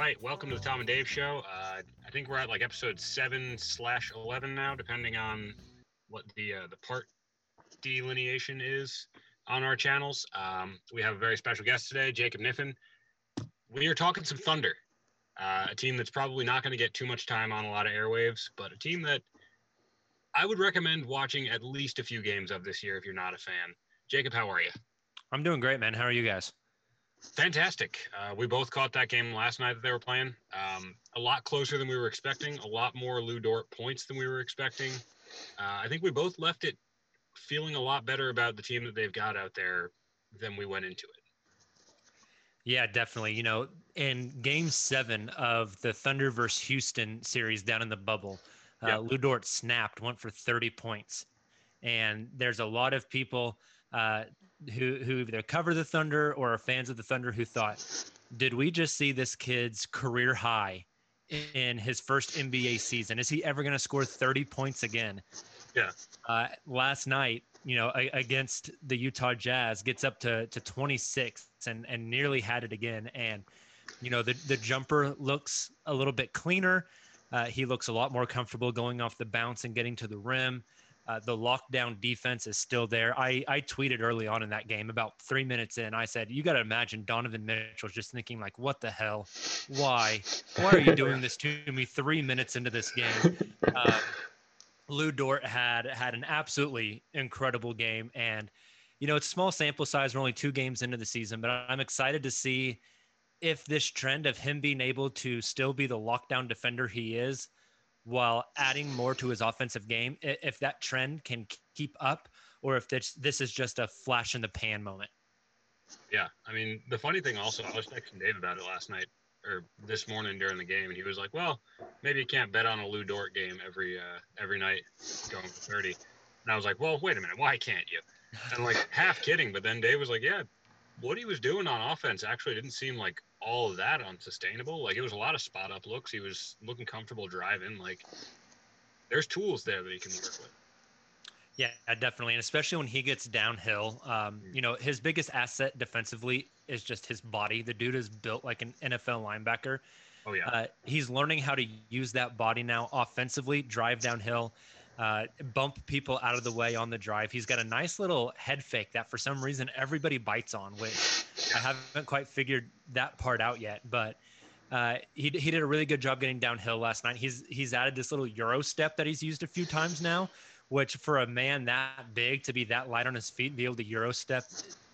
right, welcome to the Tom and Dave Show. Uh, I think we're at like episode seven slash eleven now, depending on what the uh, the part delineation is on our channels. Um, we have a very special guest today, Jacob Kniffen. We are talking some Thunder, uh, a team that's probably not going to get too much time on a lot of airwaves, but a team that I would recommend watching at least a few games of this year if you're not a fan. Jacob, how are you? I'm doing great, man. How are you guys? Fantastic. Uh, we both caught that game last night that they were playing. Um, a lot closer than we were expecting. A lot more Lu Dort points than we were expecting. Uh, I think we both left it feeling a lot better about the team that they've got out there than we went into it. Yeah, definitely. You know, in game seven of the Thunder versus Houston series down in the bubble, uh, yep. Lu Dort snapped, went for 30 points. And there's a lot of people uh, who, who either cover the Thunder or are fans of the Thunder who thought, did we just see this kid's career high in his first NBA season? Is he ever going to score 30 points again? Yeah. Uh, last night, you know, against the Utah Jazz, gets up to, to 26 and, and nearly had it again. And, you know, the, the jumper looks a little bit cleaner. Uh, he looks a lot more comfortable going off the bounce and getting to the rim. Uh, the lockdown defense is still there. I, I tweeted early on in that game, about three minutes in, I said, "You got to imagine Donovan Mitchell's just thinking like, what the hell? Why? Why are you doing this to me? Three minutes into this game." Um, Lu Dort had had an absolutely incredible game, and you know it's small sample size. We're only two games into the season, but I'm excited to see if this trend of him being able to still be the lockdown defender he is, while adding more to his offensive game, if that trend can keep up, or if this this is just a flash in the pan moment. Yeah, I mean the funny thing also, I was texting Dave about it last night or this morning during the game, and he was like, "Well, maybe you can't bet on a Lu Dort game every uh, every night going for 30." And I was like, "Well, wait a minute, why can't you?" And like half kidding, but then Dave was like, "Yeah, what he was doing on offense actually didn't seem like all of that unsustainable. Like it was a lot of spot up looks. He was looking comfortable driving. Like there's tools there that he can work with." Yeah, definitely, and especially when he gets downhill. Um, mm. you know, his biggest asset defensively is just his body. The dude is built like an NFL linebacker. Oh yeah. Uh, he's learning how to use that body now offensively, drive downhill, uh, bump people out of the way on the drive. He's got a nice little head fake that for some reason everybody bites on, which I haven't quite figured that part out yet. But uh, he he did a really good job getting downhill last night. He's he's added this little euro step that he's used a few times now, which for a man that big to be that light on his feet, be able to euro step,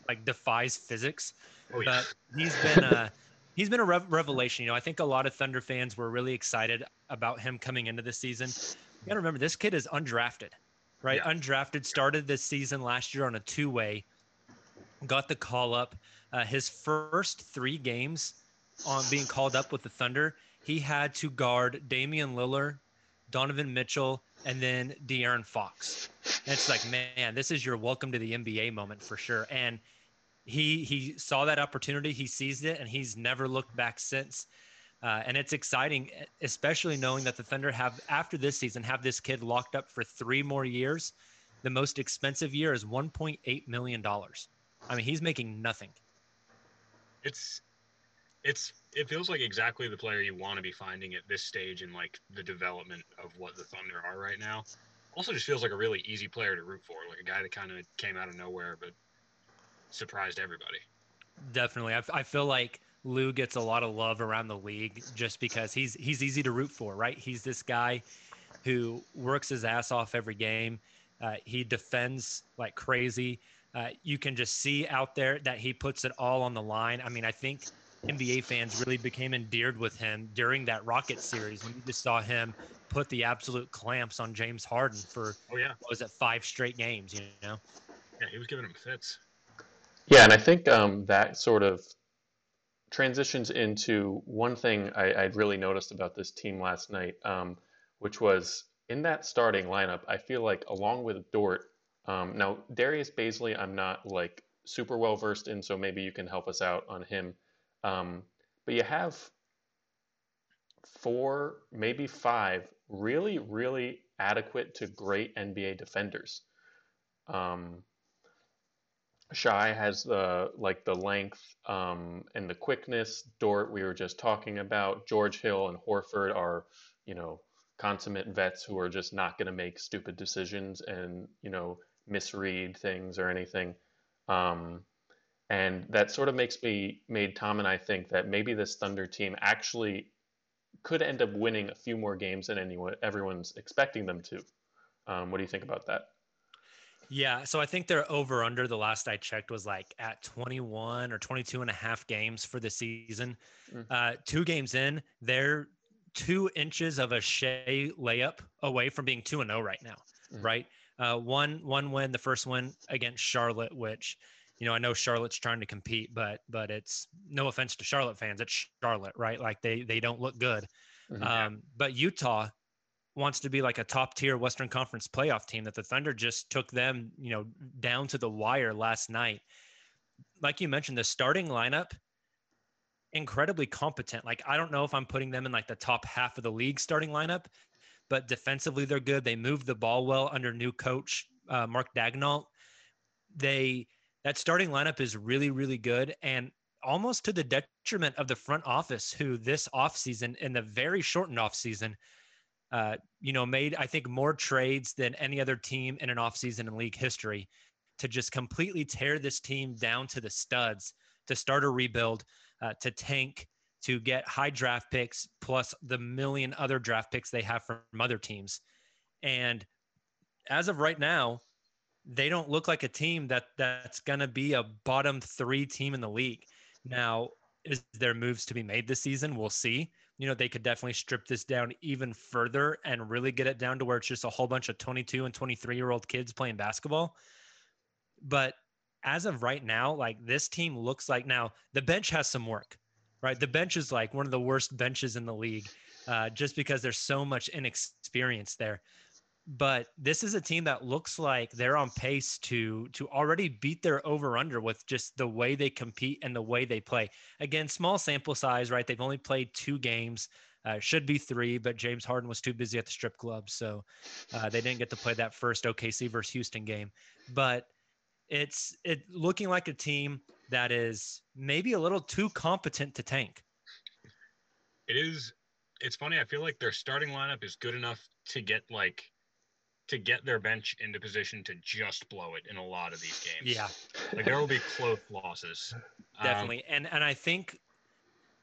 like defies physics. Oh, yeah. But he's been a he's been a revelation. You know, I think a lot of Thunder fans were really excited about him coming into the season. You got to remember, this kid is undrafted, right? Yeah. Undrafted. Started this season last year on a two way. Got the call up. Uh, his first three games on being called up with the Thunder, he had to guard Damian Lillard, Donovan Mitchell, and then De'Aaron Fox. And it's like, man, this is your welcome to the NBA moment for sure. And he he saw that opportunity, he seized it, and he's never looked back since. Uh, and it's exciting, especially knowing that the Thunder have after this season have this kid locked up for three more years. The most expensive year is 1.8 million dollars. I mean, he's making nothing. It's it's it feels like exactly the player you want to be finding at this stage in like the development of what the Thunder are right now. Also, just feels like a really easy player to root for, like a guy that kind of came out of nowhere but surprised everybody. Definitely, I, I feel like Lu gets a lot of love around the league just because he's he's easy to root for, right? He's this guy who works his ass off every game. Uh, he defends like crazy. Uh, you can just see out there that he puts it all on the line. I mean, I think NBA fans really became endeared with him during that Rocket series when you just saw him put the absolute clamps on James Harden for oh yeah was it five straight games you know yeah he was giving him fits yeah and I think um, that sort of transitions into one thing I, I really noticed about this team last night um, which was in that starting lineup I feel like along with Dort um, now Darius Bazley I'm not like super well versed in so maybe you can help us out on him um, but you have four, maybe five really, really adequate to great NBA defenders. Um, Shai has the like the length um, and the quickness. Dort, we were just talking about. George Hill and Horford are, you know, consummate vets who are just not going to make stupid decisions and you know misread things or anything. Um, and that sort of makes me made Tom and I think that maybe this Thunder team actually could end up winning a few more games than anyone everyone's expecting them to. Um, what do you think about that? Yeah, so I think they're over under the last I checked was like at 21 or 22 and a half games for the season. Mm. Uh, two games in, they're two inches of a Shai layup away from being 2 and 0 right now, mm. right? Uh, one one win, the first one against Charlotte, which you know I know Charlotte's trying to compete, but but it's no offense to Charlotte fans, it's Charlotte, right? Like they they don't look good. Mm-hmm. Um, but Utah wants to be like a top tier Western Conference playoff team that the Thunder just took them, you know, down to the wire last night. Like you mentioned, the starting lineup incredibly competent. Like I don't know if I'm putting them in like the top half of the league starting lineup, but defensively they're good. They move the ball well under new coach uh, Mark Daigneault. They that starting lineup is really really good and almost to the detriment of the front office who this offseason in the very shortened offseason uh, you know made I think more trades than any other team in an offseason in league history to just completely tear this team down to the studs to start a rebuild uh, to tank to get high draft picks plus the million other draft picks they have from other teams. And as of right now, they don't look like a team that that's going to be a bottom 3 team in the league. Now, is there moves to be made this season? We'll see. You know, they could definitely strip this down even further and really get it down to where it's just a whole bunch of 22 and 23 year old kids playing basketball. But as of right now, like this team looks like now the bench has some work right? The bench is like one of the worst benches in the league uh, just because there's so much inexperience there. But this is a team that looks like they're on pace to to already beat their over under with just the way they compete and the way they play. Again, small sample size, right? They've only played two games. Uh, should be three, but James Harden was too busy at the strip club, so uh, they didn't get to play that first OKC versus Houston game. But it's it looking like a team that is maybe a little too competent to tank. It is. It's funny. I feel like their starting lineup is good enough to get like to get their bench into position to just blow it in a lot of these games. Yeah, like there will be close losses. Definitely, um, and and I think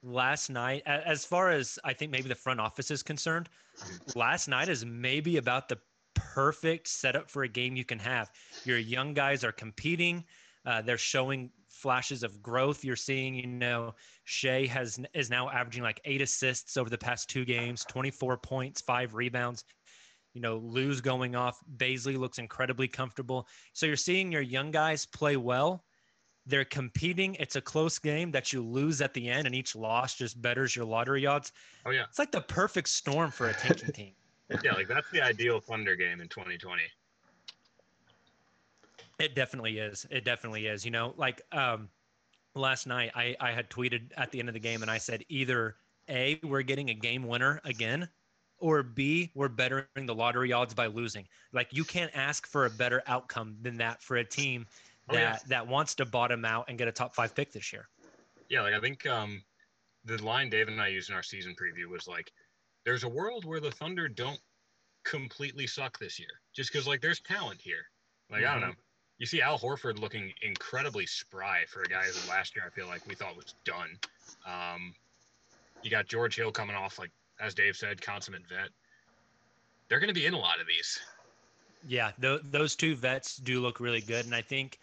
last night, as far as I think maybe the front office is concerned, mm-hmm. last night is maybe about the perfect setup for a game you can have. Your young guys are competing. Uh, they're showing flashes of growth. You're seeing, you know, Shai has is now averaging like eight assists over the past two games, 24 points, five rebounds. You know, Lu's going off. Bazley looks incredibly comfortable. So you're seeing your young guys play well. They're competing. It's a close game that you lose at the end, and each loss just betters your lottery odds. Oh yeah, it's like the perfect storm for a tanking team. yeah, like that's the ideal Thunder game in 2020. It definitely is. It definitely is. You know, like um, last night, I I had tweeted at the end of the game, and I said either a we're getting a game winner again, or B, we're bettering the lottery odds by losing. Like you can't ask for a better outcome than that for a team that oh, yeah. that wants to bottom out and get a top five pick this year. Yeah, like I think um, the line Dave and I used in our season preview was like, there's a world where the Thunder don't completely suck this year, just because like there's talent here. Like mm-hmm. I don't mm-hmm. know. You see Al Horford looking incredibly spry for a guy who last year I feel like we thought was done. Um, you got George Hill coming off like as Dave said, consummate vet. They're going to be in a lot of these. Yeah, th- those two vets do look really good, and I think,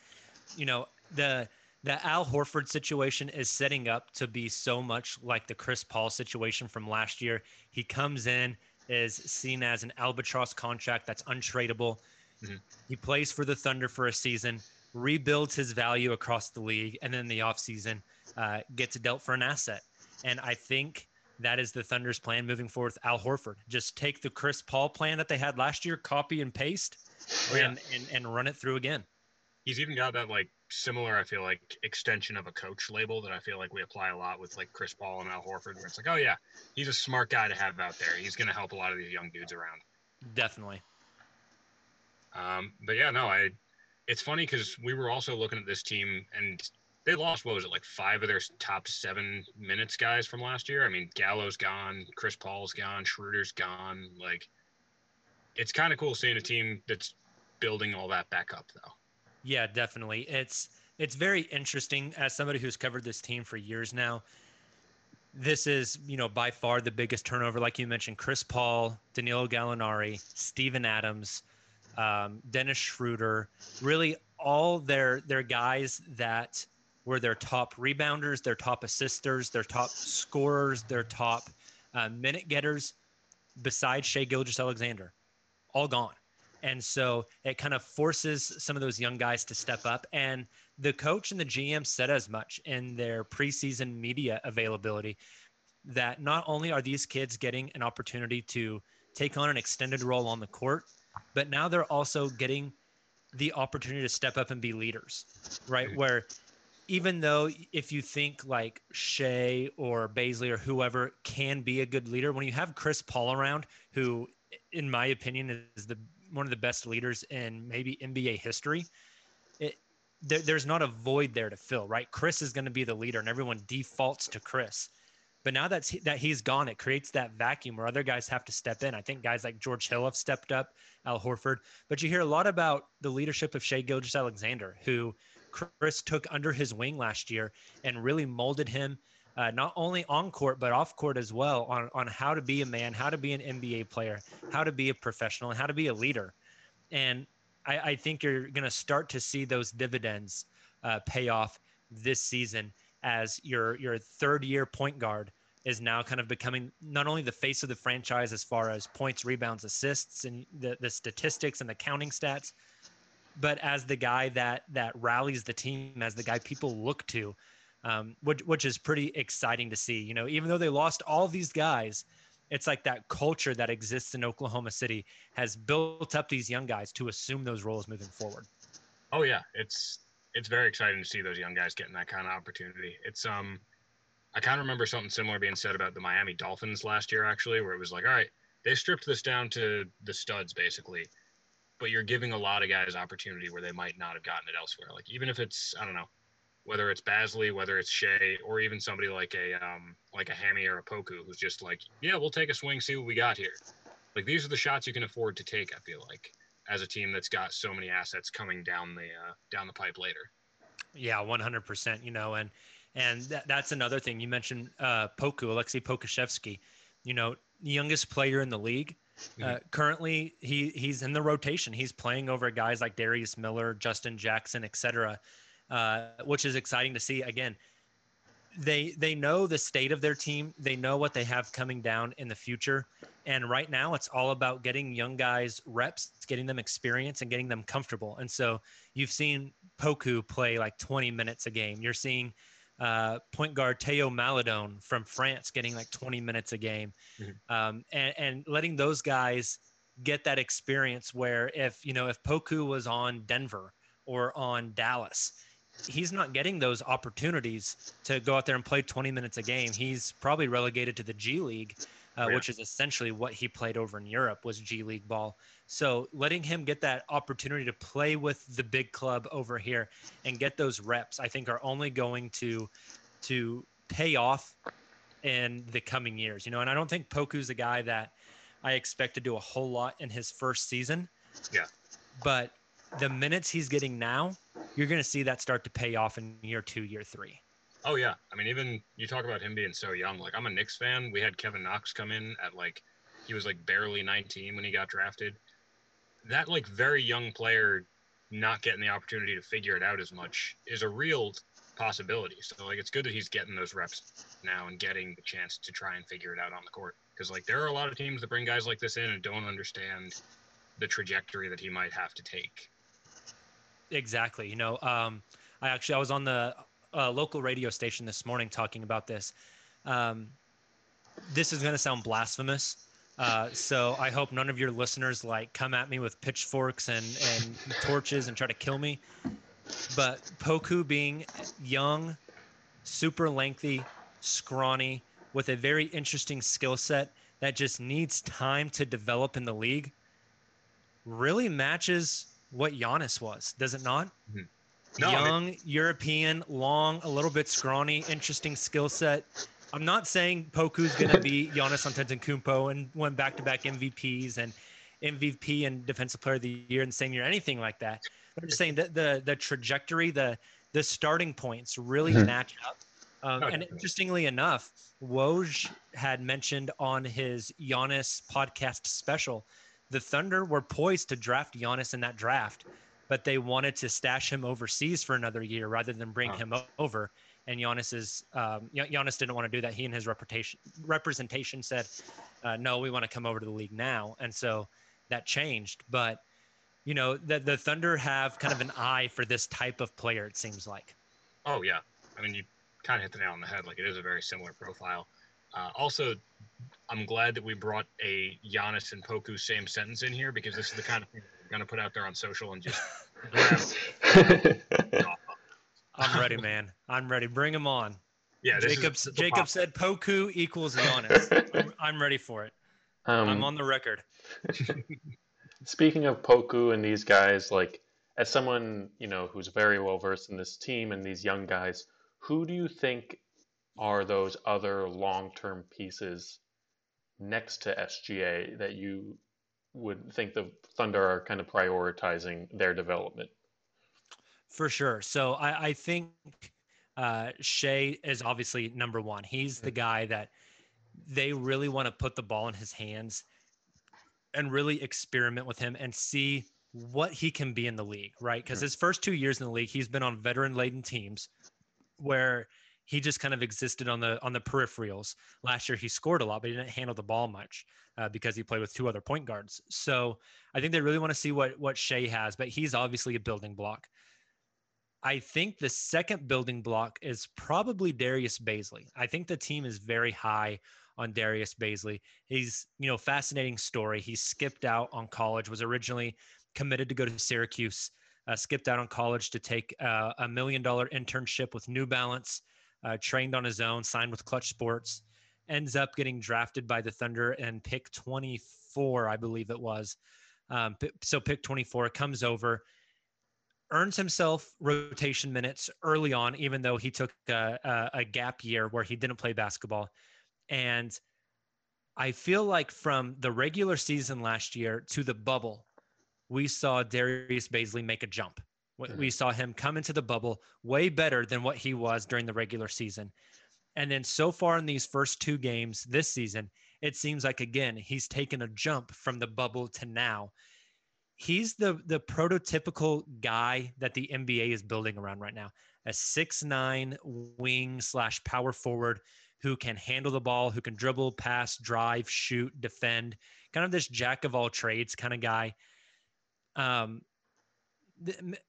you know, the the Al Horford situation is setting up to be so much like the Chris Paul situation from last year. He comes in, is seen as an albatross contract that's untradeable. Mm-hmm. He plays for the Thunder for a season, rebuilds his value across the league, and then the offseason uh, gets dealt for an asset. And I think that is the Thunder's plan moving forward Al Horford. Just take the Chris Paul plan that they had last year, copy and paste, oh, yeah. and, and, and run it through again. He's even got that like similar, I feel like, extension of a coach label that I feel like we apply a lot with like Chris Paul and Al Horford, where it's like, oh yeah, he's a smart guy to have out there. He's going to help a lot of these young dudes around. Definitely. Um, but yeah, no, I. it's funny because we were also looking at this team and they lost what was it like five of their top seven minutes guys from last year. I mean, Gallo's gone, Chris Paul's gone, Schroeder's gone. Like, it's kind of cool seeing a team that's building all that back up, though. Yeah, definitely. It's it's very interesting as somebody who's covered this team for years now. This is, you know, by far the biggest turnover, like you mentioned. Chris Paul, Danilo Gallinari, Steven Adams, um, Dennis Schroeder, really all their their guys that were their top rebounders, their top assisters, their top scorers, their top uh, minute getters, besides Shai Gilgeous-Alexander, all gone. And so it kind of forces some of those young guys to step up. And the coach and the GM said as much in their preseason media availability that not only are these kids getting an opportunity to take on an extended role on the court, but now they're also getting the opportunity to step up and be leaders, right? Where even though if you think like Shai or Bazley or whoever can be a good leader, when you have Chris Paul around, who in my opinion is the one of the best leaders in maybe NBA history, it, there, there's not a void there to fill, right? Chris is going to be the leader, and everyone defaults to Chris. But now that's that he's gone, it creates that vacuum where other guys have to step in. I think guys like George Hill have stepped up, Al Horford. But you hear a lot about the leadership of Shai Gilgeous-Alexander, who Chris took under his wing last year and really molded him uh, not only on court but off court as well on on how to be a man, how to be an NBA player, how to be a professional, how to be a leader. And I, I think you're going to start to see those dividends uh, pay off this season as your your third year point guard is now kind of becoming not only the face of the franchise as far as points, rebounds, assists, and the, the statistics and the counting stats, but as the guy that that rallies the team, as the guy people look to, um, which which is pretty exciting to see. You know, even though they lost all these guys, it's like that culture that exists in Oklahoma City has built up these young guys to assume those roles moving forward. Oh yeah, it's it's very exciting to see those young guys getting that kind of opportunity. It's um, I kind of remember something similar being said about the Miami Dolphins last year, actually, where it was like, all right, they stripped this down to the studs basically, but you're giving a lot of guys opportunity where they might not have gotten it elsewhere. Like even if it's I don't know, whether it's Bazley, whether it's Shai, or even somebody like a um like a Hammy or a Poku, who's just like, yeah, we'll take a swing, see what we got here. Like these are the shots you can afford to take. I feel like as a team that's got so many assets coming down the uh, down the pipe later. Yeah, one hundred percent. You know, and and that, that's another thing you mentioned. Uh, Poku, Alexei Pokusevski, you know, youngest player in the league uh, mm-hmm. currently, he he's in the rotation. He's playing over guys like Darius Miller, Justin Jackson, etc., uh, which is exciting to see. Again, they they know the state of their team. They know what they have coming down in the future. And right now, it's all about getting young guys reps, getting them experience, and getting them comfortable. And so you've seen Poku play like 20 minutes a game. You're seeing uh, point guard Teo Maledon from France getting like 20 minutes a game, mm-hmm. um, and, and letting those guys get that experience where if you know if Poku was on Denver or on Dallas, he's not getting those opportunities to go out there and play 20 minutes a game. He's probably relegated to the G League, uh, yeah. which is essentially what he played over in Europe was G League ball. So letting him get that opportunity to play with the big club over here and get those reps, I think, are only going to to pay off in the coming years. You know, and I don't think Poku's a guy that I expect to do a whole lot in his first season. Yeah. But the minutes he's getting now, you're going to see that start to pay off in year two, year three. Oh yeah, I mean, even you talk about him being so young. Like I'm a Knicks fan. We had Kevin Knox come in at like he was like barely 19 when he got drafted that like very young player not getting the opportunity to figure it out as much is a real possibility. So like it's good that he's getting those reps now and getting the chance to try and figure it out on the court. Because like there are a lot of teams that bring guys like this in and don't understand the trajectory that he might have to take. Exactly. You know, um, I actually I was on the uh, local radio station this morning talking about this. Um, this is going to sound blasphemous, uh, so I hope none of your listeners like come at me with pitchforks and, and torches and try to kill me. But Poku being young, super lengthy, scrawny, with a very interesting skill set that just needs time to develop in the league, really matches what Giannis was, does it not? Mm-hmm. No, Young, I mean, European, long, a little bit scrawny, interesting skill set. I'm not saying Poku's going to be Giannis Antetokounmpo and went back-to-back MVPs and MVP and Defensive Player of the Year and same anything like that. I'm just saying that the the trajectory, the the starting points really mm-hmm. match up. Um, and interestingly enough, Woj had mentioned on his Giannis podcast special, the Thunder were poised to draft Giannis in that draft, but they wanted to stash him overseas for another year rather than bring him over. And Giannis is um, Giannis didn't want to do that. He and his reputation representation said, uh, "No, we want to come over to the league now." And so that changed. But you know, the the Thunder have kind of an eye for this type of player. It seems like. Oh yeah, I mean you kind of hit the nail on the head. Like it is a very similar profile. Uh, also, I'm glad that we brought a Giannis and Poku same sentence in here because this is the kind of thing gonna put out there on social and just. I'm ready, man. I'm ready. Bring him on. Yeah, Jacob. Jacob said Poku equals Giannis. I'm, I'm ready for it. Um, I'm on the record. speaking of Poku and these guys, like as someone you know who's very well versed in this team and these young guys, who do you think are those other long-term pieces next to SGA that you would think the Thunder are kind of prioritizing their development? For sure. So I, I think uh, Shai is obviously number one. He's the guy that they really want to put the ball in his hands and really experiment with him and see what he can be in the league, right? Because his first two years in the league, he's been on veteran laden teams where he just kind of existed on the on the peripherals. Last year he scored a lot, but he didn't handle the ball much uh, because he played with two other point guards. So I think they really want to see what what Shai has, but he's obviously a building block. I think the second building block is probably Darius Bazley. I think the team is very high on Darius Bazley. He's, you know, fascinating story. He skipped out on college, was originally committed to go to Syracuse, uh, skipped out on college to take uh, a million dollar internship with New Balance, uh, trained on his own, signed with Clutch Sports, ends up getting drafted by the Thunder and pick 24, I believe it was. Um, so pick 24 comes over, earns himself rotation minutes early on, even though he took a, a, a gap year where he didn't play basketball. And I feel like from the regular season last year to the bubble, we saw Darius Bazley make a jump. Mm-hmm. We saw him come into the bubble way better than what he was during the regular season. And then so far in these first two games this season, it seems like again he's taken a jump from the bubble to now. He's the the prototypical guy that the NBA is building around right now. A six nine wing slash power forward who can handle the ball, who can dribble, pass, drive, shoot, defend, kind of this jack of all trades kind of guy. Um,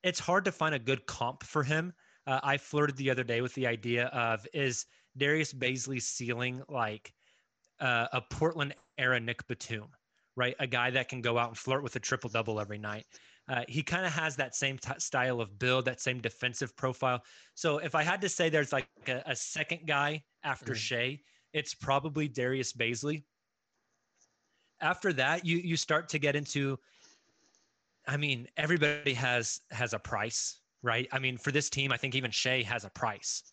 it's hard to find a good comp for him. Uh, I flirted the other day with the idea of is Darius Bazley's ceiling like uh, a Portland era Nick Batum, right? A guy that can go out and flirt with a triple double every night. Uh, he kind of has that same t- style of build, that same defensive profile. So if I had to say there's like a, a second guy after mm-hmm. Shai, it's probably Darius Bazley. After that, you you start to get into. I mean, everybody has has a price, right? I mean, for this team, I think even Shai has a price.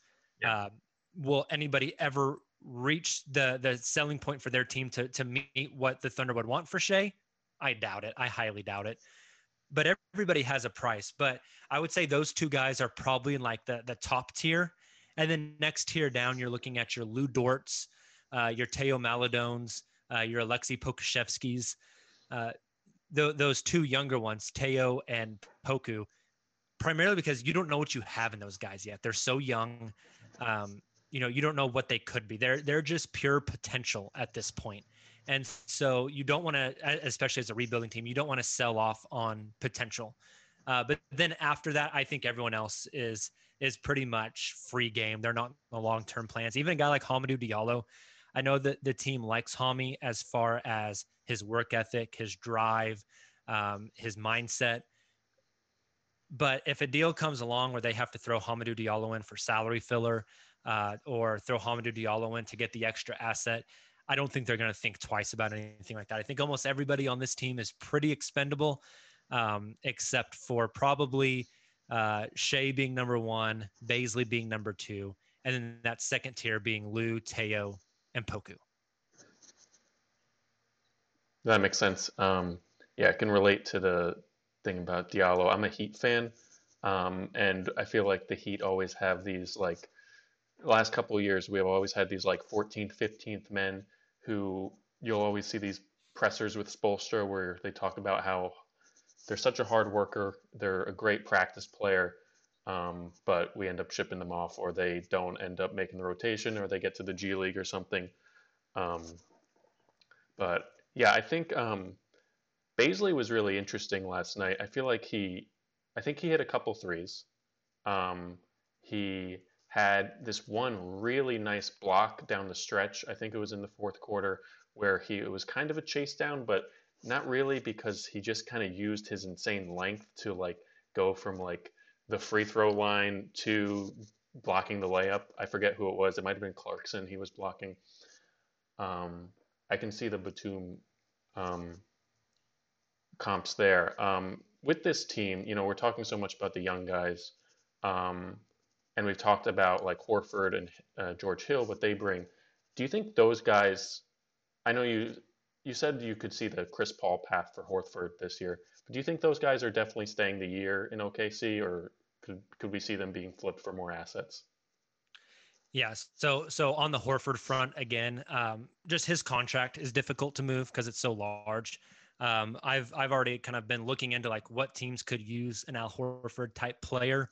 Yeah. Uh, will anybody ever reach the the selling point for their team to to meet what the Thunder would want for Shai? I doubt it. I highly doubt it but everybody has a price. But I would say those two guys are probably in like the the top tier, and then next tier down, you're looking at your Lu Dorts, uh, your Teo Maledons, uh, your Alexei Pokusevskis. Uh, th- those two younger ones, Teo and Poku, primarily because you don't know what you have in those guys yet. They're so young. Um, you know, you don't know what they could be. They're they're just pure potential at this point. And so you don't want to, especially as a rebuilding team, you don't want to sell off on potential. Uh, but then after that, I think everyone else is is pretty much free game. They're not the long term plans. Even a guy like Hamidou Diallo, I know that the team likes Hami as far as his work ethic, his drive, um, his mindset. But if a deal comes along where they have to throw Hamidou Diallo in for salary filler, uh, or throw Hamidou Diallo in to get the extra asset, I don't think they're going to think twice about anything like that. I think almost everybody on this team is pretty expendable. um, except for probably uh, Shai being number one, Bazley being number two, and then that second tier being Lu, Teo, and Poku. That makes sense. Um, yeah, I can relate to the thing about Diallo. I'm a Heat fan, um, and I feel like the Heat always have these like last couple years we have always had these like 14th, 15th men who you'll always see these pressers with Spoelstra where they talk about how they're such a hard worker, they're a great practice player, um, but we end up shipping them off, or they don't end up making the rotation, or they get to the G League or something. Um, but yeah, I think um, Bazley was really interesting last night. I feel like he, I think he hit a couple threes. Um, he had this one really nice block down the stretch. I think it was in the fourth quarter where he it was kind of a chase down, but not really because he just kind of used his insane length to like go from like the free throw line to blocking the layup. I forget who it was. It might have been Clarkson he was blocking. Um, I can see the Batum um, comps there. Um, with this team, you know, we're talking so much about the young guys. Um, and we've talked about like Horford and uh, George Hill, what they bring. Do you think those guys? I know you you said you could see the Chris Paul path for Horford this year, but do you think those guys are definitely staying the year in OKC, or could could we see them being flipped for more assets? Yes. So so on the Horford front again, um, just his contract is difficult to move because it's so large. Um, I've I've already kind of been looking into like what teams could use an Al Horford type player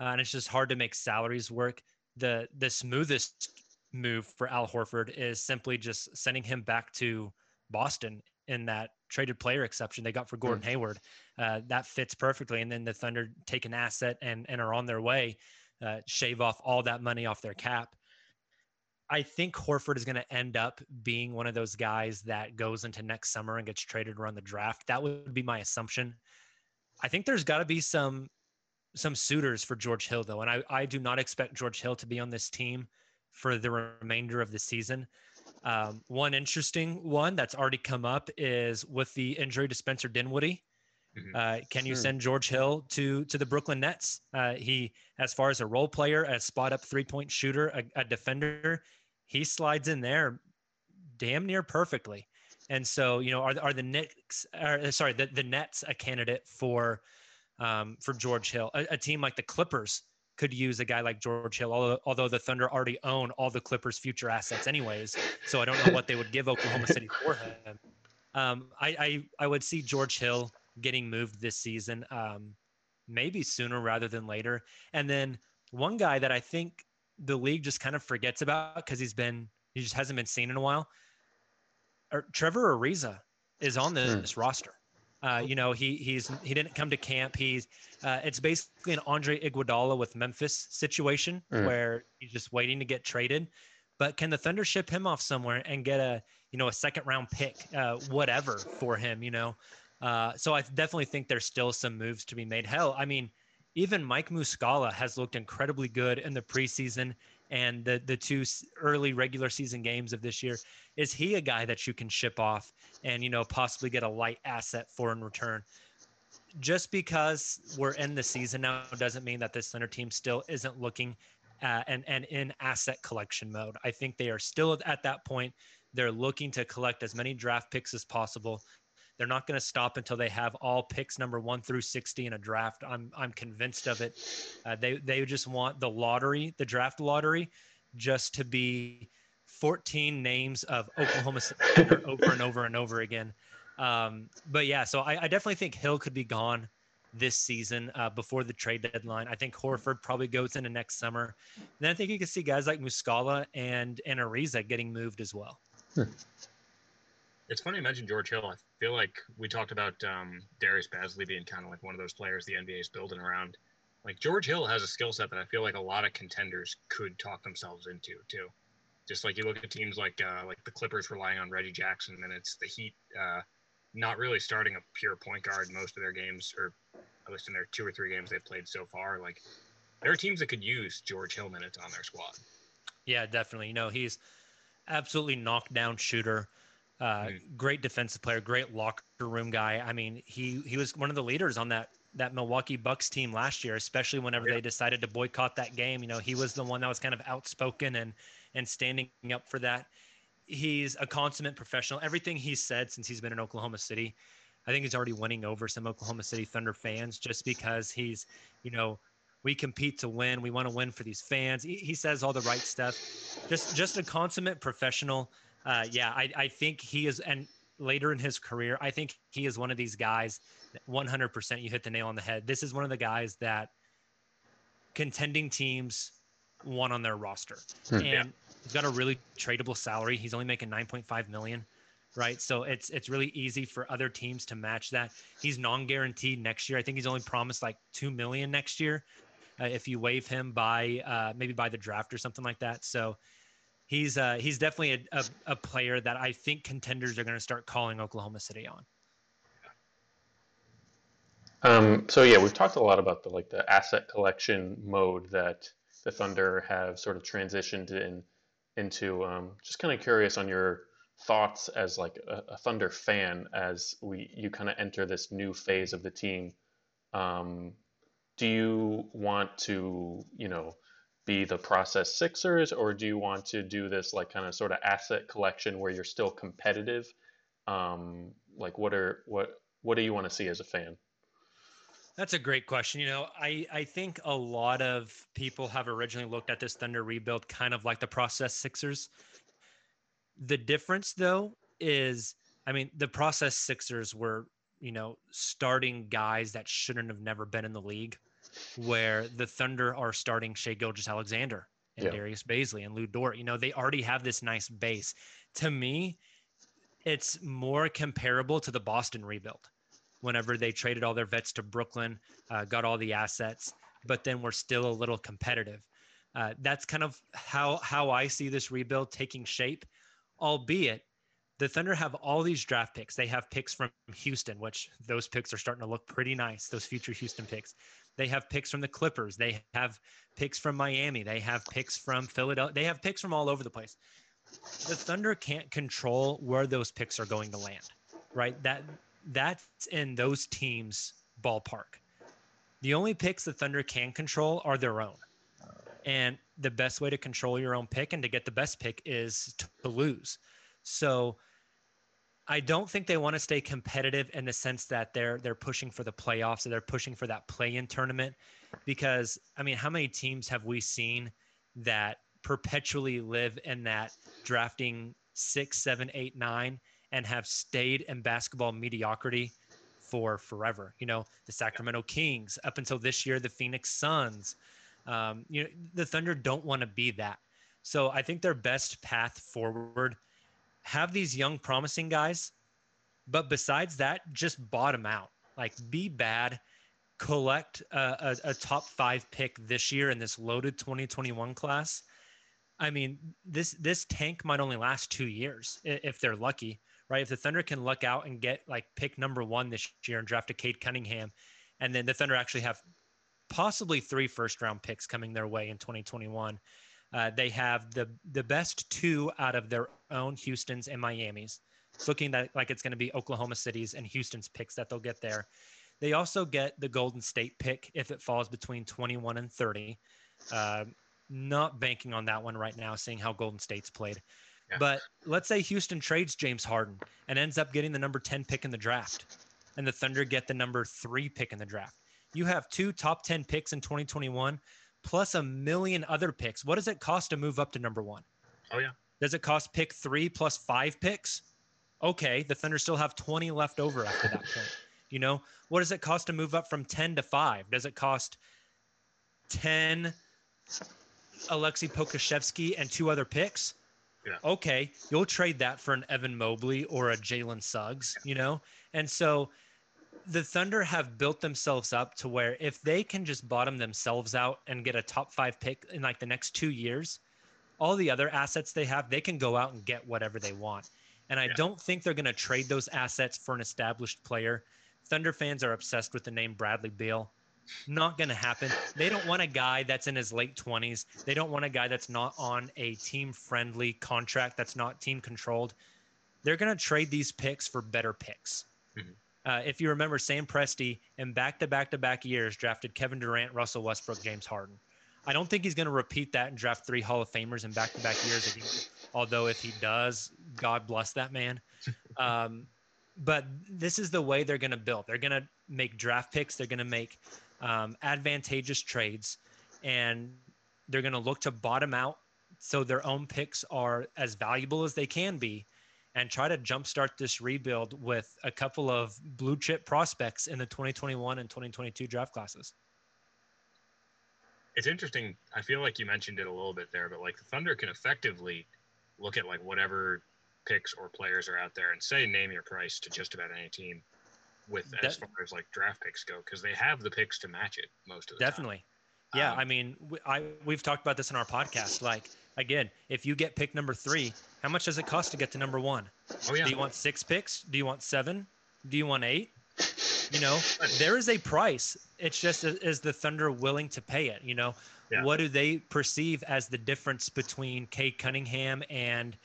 uh, and it's just hard to make salaries work. The the smoothest move for Al Horford is simply just sending him back to Boston in that traded player exception they got for Gordon mm. Hayward. Uh, that fits perfectly. And then the Thunder take an asset and, and are on their way, uh, shave off all that money off their cap. I think Horford is going to end up being one of those guys that goes into next summer and gets traded around the draft. That would be my assumption. I think there's got to be some some suitors for George Hill, though, and I, I do not expect George Hill to be on this team for the remainder of the season. Um, one interesting one that's already come up is with the injury to Spencer Dinwiddie. Mm-hmm. Uh, can you send George Hill to to the Brooklyn Nets? Uh, he, as far as a role player, a spot up three point shooter, a, a, defender, he slides in there damn near perfectly. And so, you know, are are the Knicks, or, sorry, the the Nets a candidate for um, for George Hill. A, a, team like the Clippers could use a guy like George Hill, although, although the Thunder already own all the Clippers' future assets, anyways. So I don't know what they would give Oklahoma City for him. Um, I, I, I would see George Hill getting moved this season, um, maybe sooner rather than later. And then one guy that I think the league just kind of forgets about because he's been he just hasn't been seen in a while. Or Trevor Ariza is on this, hmm. this roster. Uh, you know, he he's he didn't come to camp. He's uh, it's basically an Andre Iguodala with Memphis situation mm. where he's just waiting to get traded. But can the Thunder ship him off somewhere and get a you know a second round pick, uh, whatever for him? You know, uh, so I definitely think there's still some moves to be made. Hell, I mean, even Mike Muscala has looked incredibly good in the preseason and the the two early regular season games of this year. Is he a guy that you can ship off and you know possibly get a light asset for in return? Just because we're in the season now doesn't mean that this Thunder team still isn't looking uh, and and in asset collection mode. I think they are still at that point. They're looking to collect as many draft picks as possible. They're not going to stop until they have all picks number one through 60 in a draft. I'm, I'm convinced of it. Uh, they, they just want the lottery, the draft lottery, just to be 14 names of Oklahoma over and over and over again. Um, but yeah, so I, I, definitely think Hill could be gone this season uh, before the trade deadline. I think Horford probably goes into next summer. And then I think you can see guys like Muscala and and Ariza getting moved as well. Hmm. It's funny you mentioned George Hill. I feel like we talked about um, Darius Bazley being kind of like one of those players the NBA is building around. Like George Hill has a skill set that I feel like a lot of contenders could talk themselves into too. Just like you look at teams like uh, like the Clippers relying on Reggie Jackson, and it's the Heat uh, not really starting a pure point guard most of their games, or at least in their two or three games they've played so far. Like there are teams that could use George Hill minutes on their squad. Yeah, definitely. You know, he's absolutely knockdown shooter. Uh. Great defensive player, great locker room guy. I mean, he he was one of the leaders on that that Milwaukee Bucks team last year, especially whenever yeah. they decided to boycott that game. You know, he was the one that was kind of outspoken and and standing up for that. He's a consummate professional. Everything he's said since he's been in Oklahoma City, I think he's already winning over some Oklahoma City Thunder fans just because he's, you know, we compete to win. We want to win for these fans. He, he says all the right stuff. Just just a consummate professional. Uh, yeah, I, I think he is, and later in his career, I think he is one of these guys. 100%, you hit the nail on the head. This is one of the guys that contending teams want on their roster, hmm. and yeah. he's got a really tradable salary. He's only making 9.5 million right? So it's it's really easy for other teams to match that. He's non-guaranteed next year. I think he's only promised like two million next year uh, if you waive him by uh, maybe by the draft or something like that. So he's uh, he's definitely a, a, a player that I think contenders are going to start calling Oklahoma City on. Um, so yeah, we've talked a lot about the like the asset collection mode that the Thunder have sort of transitioned in into. Um, just kind of curious on your thoughts as like a, a Thunder fan as we you kind of enter this new phase of the team. Um, do you want to you know be the process Sixers, or do you want to do this like kind of sort of asset collection where you're still competitive? Um, like what are what what do you want to see as a fan? That's a great question. You know, I, I think a lot of people have originally looked at this Thunder rebuild kind of like the process Sixers. The difference, though, is I mean, the process Sixers were, you know, starting guys that shouldn't have never been in the league, where the Thunder are starting Shai Gilgeous-Alexander and yeah. Darius Bazley and Lu Dort. You know, they already have this nice base. To me, it's more comparable to the Boston rebuild whenever they traded all their vets to Brooklyn, uh, got all the assets, but then we're still a little competitive. Uh, that's kind of how how I see this rebuild taking shape albeit the Thunder have all these draft picks. They have picks from Houston, which those picks are starting to look pretty nice, those future Houston picks. They have picks from the Clippers. They have picks from Miami. They have picks from Philadelphia. They have picks from all over the place. The Thunder can't control where those picks are going to land, right? That that's in those teams' ballpark. The only picks the Thunder can control are their own. And the best way to control your own pick and to get the best pick is to lose. So I don't think they want to stay competitive in the sense that they're they're pushing for the playoffs or they're pushing for that play-in tournament because I mean how many teams have we seen that perpetually live in that drafting six, seven, eight, nine and have stayed in basketball mediocrity for forever. You know, the Sacramento Kings, up until this year, the Phoenix Suns, um, you know, the Thunder don't want to be that. So I think their best path forward have these young promising guys, but besides that, just bottom out. Like be bad, collect a, a, a top five pick this year in this loaded 2021 class. I mean, this this tank might only last two years if they're lucky, right? If the Thunder can luck out and get like pick number one this year and draft a Cade Cunningham, and then the Thunder actually have possibly three first round picks coming their way in 2021. Uh, they have the the best two out of their own Houston's and Miami's. It's looking that, like it's going to be Oklahoma City's and Houston's picks that they'll get there. They also get the Golden State pick if it falls between 21 and 30. Uh, not banking on that one right now, seeing how Golden State's played. Yeah. But let's say Houston trades James Harden and ends up getting the number 10 pick in the draft, and the Thunder get the number three pick in the draft you have two top 10 picks in 2021 plus a million other picks. What does it cost to move up to number one? Oh, yeah. Does it cost pick three plus five picks? Okay, the Thunder still have 20 left over after that point. You know, what does it cost to move up from 10 to five? Does it cost 10 Aleksej Pokusevski and two other picks? Yeah. Okay, you'll trade that for an Evan Mobley or a Jalen Suggs, you know? And so the Thunder have built themselves up to where if they can just bottom themselves out and get a top five pick in like the next two years, all the other assets they have, they can go out and get whatever they want. And I yeah. don't think they're going to trade those assets for an established player. Thunder fans are obsessed with the name Bradley Beal. Not going to happen. They don't want a guy that's in his late 20s. They don't want a guy that's not on a team friendly contract, that's not team controlled they're going to trade these picks for better picks. Uh, if you remember, Sam Presti in back to back to back years drafted Kevin Durant, Russell Westbrook, James Harden. I don't think he's going to repeat that and draft three Hall of Famers in back to back years again. Although, if he does, God bless that man. Um, but this is the way they're going to build. They're going to make draft picks. They're going to make um, advantageous trades, and they're going to look to bottom out so their own picks are as valuable as they can be, and try to jumpstart this rebuild with a couple of blue chip prospects in the 2021 and 2022 draft classes. It's interesting. I feel like you mentioned it a little bit there, but like the Thunder can effectively look at like whatever picks or players are out there and say name your price to just about any team with as That- far as like draft picks go because they have the picks to match it most of the time. Definitely. Yeah, Um, I mean, I we've talked about this in our podcast. Like, again, if you get pick number three, how much does it cost to get to number one? Oh yeah. Do you want six picks? Do you want seven? Do you want eight? You know, there is a price. It's just is the Thunder willing to pay it? You know, Yeah. what do they perceive as the difference between Cade Cunningham and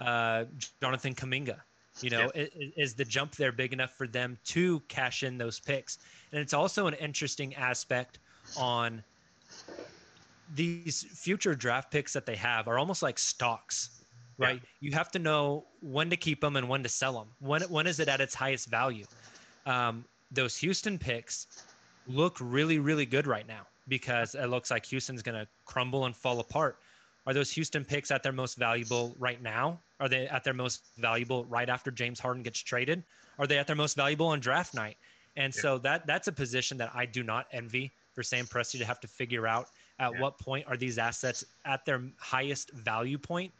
uh, Jonathan Kuminga? You know, i- i- is the jump there big enough for them to cash in those picks? And it's also an interesting aspect on these future draft picks that they have are almost like stocks, Yeah. right? You have to know when to keep them and when to sell them. When when is it at its highest value? Um, those Houston picks look really really good right now because it looks like Houston's going to crumble and fall apart. Are those Houston picks at their most valuable right now? Are they at their most valuable right after James Harden gets traded? Are they at their most valuable on draft night? And Yeah. so that that's a position that I do not envy for Sam Presti to have to figure out at Yeah. what point are these assets at their highest value point.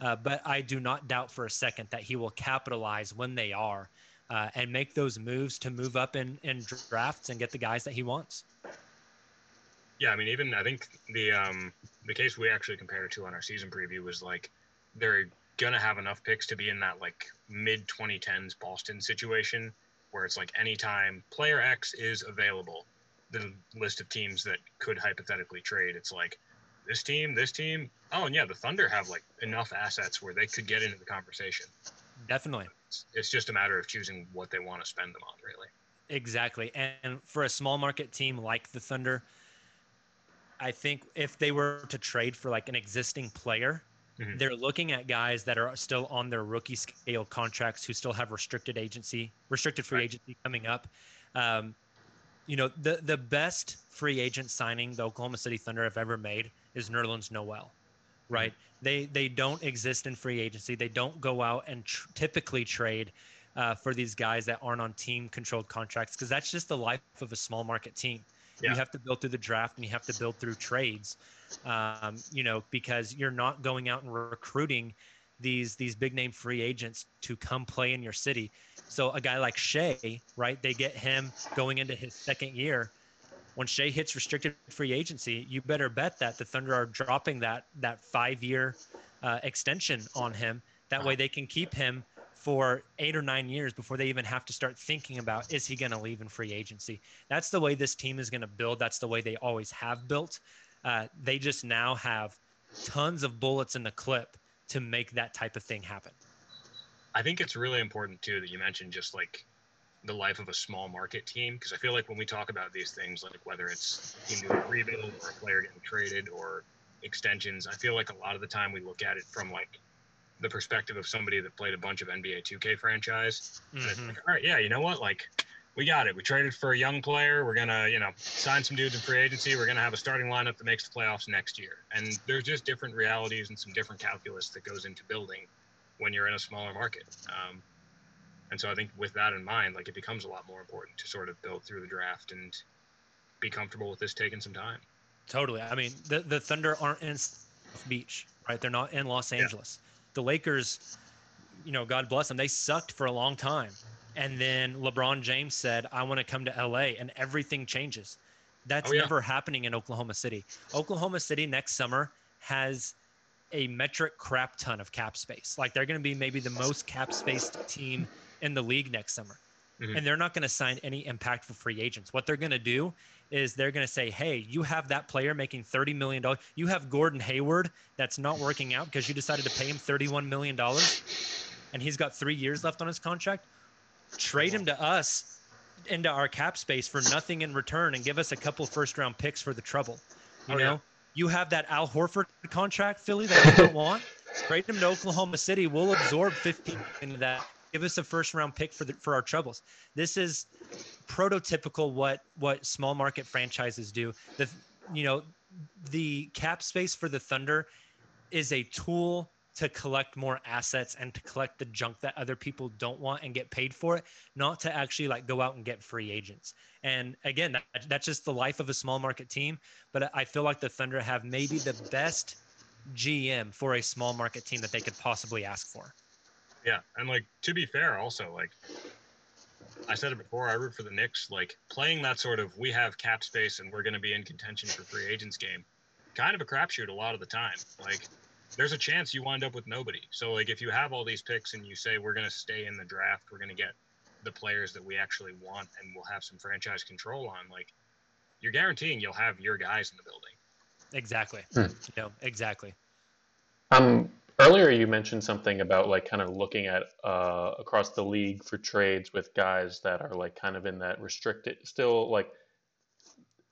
Uh, but I do not doubt for a second that he will capitalize when they are uh, and make those moves to move up in, in drafts and get the guys that he wants. Yeah, I mean, even I think the um the case we actually compared it to on our season preview was like they're gonna have enough picks to be in that like mid 2010s Boston situation where it's like anytime player X is available, the list of teams that could hypothetically trade, it's like this team, this team. Oh, and yeah, the Thunder have like enough assets where they could get into the conversation. Definitely. It's, it's just a matter of choosing what they want to spend them on, really. Exactly. And for a small market team like the Thunder, I think if they were to trade for like an existing player, Mhm. they're looking at guys that are still on their rookie scale contracts who still have restricted agency, restricted free Right. agency coming up. Um, you know, the the best free agent signing the Oklahoma City Thunder have ever made is Nerlens Noel. Right? They they don't exist in free agency. They don't go out and tr- typically trade uh, for these guys that aren't on team controlled contracts because that's just the life of a small market team. Yeah. You have to build through the draft and you have to build through trades, um, you know, because you're not going out and recruiting these these big name free agents to come play in your city. So a guy like Shai, right? They get him going into his second year. When Shai hits restricted free agency, you better bet that the Thunder are dropping that that five year uh, extension on him. That way they can keep him for eight or nine years before they even have to start thinking about is he going to leave in free agency. That's the way this team is going to build. That's the way they always have built. Uh, they just now have tons of bullets in the clip to make that type of thing happen. I think it's really important too that you mentioned just like the life of a small market team because I feel like when we talk about these things, like whether it's a team doing a rebuild or a player getting traded or extensions, I feel like a lot of the time we look at it from like the perspective of somebody that played a bunch of NBA 2K franchise. Mhm. like, all right, yeah, you know what? Like, we got it. We traded for a young player. We're gonna, you know, sign some dudes in free agency. We're gonna have a starting lineup that makes the playoffs next year. And there's just different realities and some different calculus that goes into building when you're in a smaller market. Um, and so I think with that in mind, like it becomes a lot more important to sort of build through the draft and be comfortable with this taking some time. Totally. I mean, the the Thunder aren't in South Beach, right? They're not in Los Yeah. Angeles. The Lakers, you know, God bless them, they sucked for a long time. And then LeBron James said, "I want to come to LA," and everything changes. That's Oh, yeah. never happening in Oklahoma City. Oklahoma City next summer has a metric crap ton of cap space. Like they're going to be maybe the most cap spaced team in the league next summer. Mhm. And they're not going to sign any impactful free agents. What they're going to do is they're going to say, "Hey, you have that player making 30 million dollars. You have Gordon Hayward that's not working out because you decided to pay him 31 million dollars. and he's got three years left on his contract, trade him to us into our cap space for nothing in return and give us a couple first round picks for the trouble. You Oh, know, yeah. you have that Al Horford contract, Philly, that you don't want. Trade him to Oklahoma City. We'll absorb 15 into that. Give us a first round pick for the, for our troubles. This is prototypical what what small market franchises do. The you know the cap space for the Thunder is a tool to collect more assets and to collect the junk that other people don't want and get paid for it, not to actually like go out and get free agents. And again, that, that's just the life of a small market team. But I feel like the Thunder have maybe the best GM for a small market team that they could possibly ask for. Yeah, and like to be fair, also like I said it before, I root for the Knicks. Like playing that sort of we have cap space and we're going to be in contention for free agents game, kind of a crapshoot a lot of the time. Like there's a chance you wind up with nobody. So like if you have all these picks and you say we're going to stay in the draft, we're going to get the players that we actually want and we'll have some franchise control on. Like you're guaranteeing you'll have your guys in the building. Exactly. Hmm. You know, exactly. Um, earlier you mentioned something about like kind of looking at uh, across the league for trades with guys that are like kind of in that restricted, still like,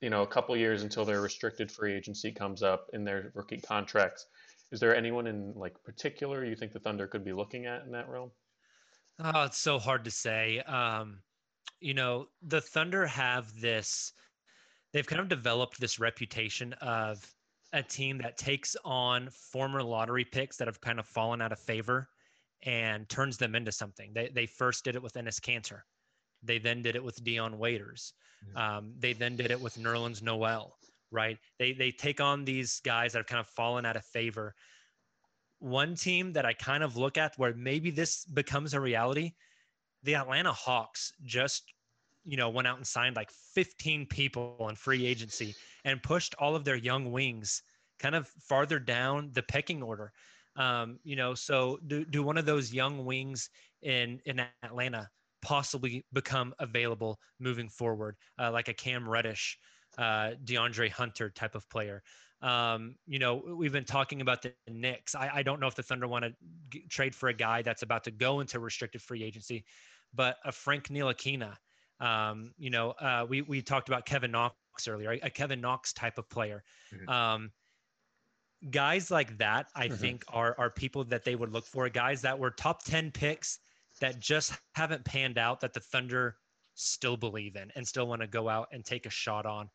you know, a couple years until their restricted free agency comes up in their rookie contracts. Is there anyone in like particular you think the Thunder could be looking at in that realm? Oh, it's so hard to say. Um, you know, the Thunder have this, they've kind of developed this reputation of a team that takes on former lottery picks that have kind of fallen out of favor and turns them into something. They, they first did it with Enes Kanter. They then did it with Dion Waiters. Um, they then did it with Nerlens Noel, right? They, they take on these guys that have kind of fallen out of favor one team that I kind of look at where maybe this becomes a reality, the Atlanta Hawks just, you know, went out and signed like 15 people on free agency and pushed all of their young wings kind of farther down the pecking order. Um, you know, so do, do one of those young wings in in Atlanta possibly become available moving forward, uh, like a Cam Reddish, uh, DeAndre Hunter type of player? Um, you know, we've been talking about the Knicks. I, I don't know if the Thunder want to g- trade for a guy that's about to go into restricted free agency, but a Frank Ntilikina. Um, you know, uh, we we talked about Kevin Knox earlier, a Kevin Knox type of player. Mhm. Um, guys like that, I Mhm. think, are are people that they would look for. Guys that were top ten picks that just haven't panned out. That the Thunder still believe in and still want to go out and take a shot on.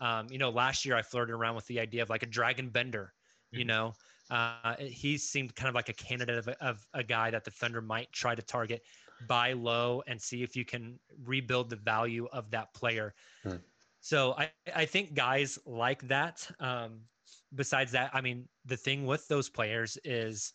Um, you know, last year I flirted around with the idea of like a Dragan Bender. You Mhm. know, uh, he seemed kind of like a candidate of, a- of a guy that the Thunder might try to target, buy low, and see if you can rebuild the value of that player. Hmm. So I, I think guys like that. Um, besides that, I mean, the thing with those players is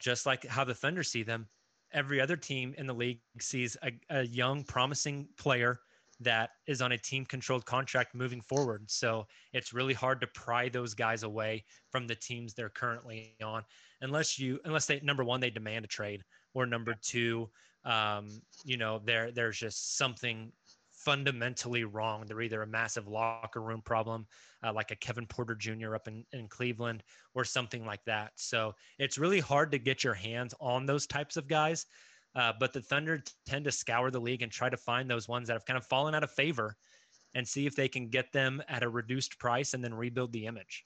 just like how the Thunder see them. Every other team in the league sees a, a young, promising player that is on a team controlled contract moving forward. So it's really hard to pry those guys away from the teams they're currently on, unless you, unless they, number one, they demand a trade, or number two, um, you know, there, there's just something fundamentally wrong. They're either a massive locker room problem, uh, like a Kevin Porter Jr. up in, in Cleveland, or something like that. So it's really hard to get your hands on those types of guys. Uh, but the Thunder tend to scour the league and try to find those ones that have kind of fallen out of favor and see if they can get them at a reduced price and then rebuild the image.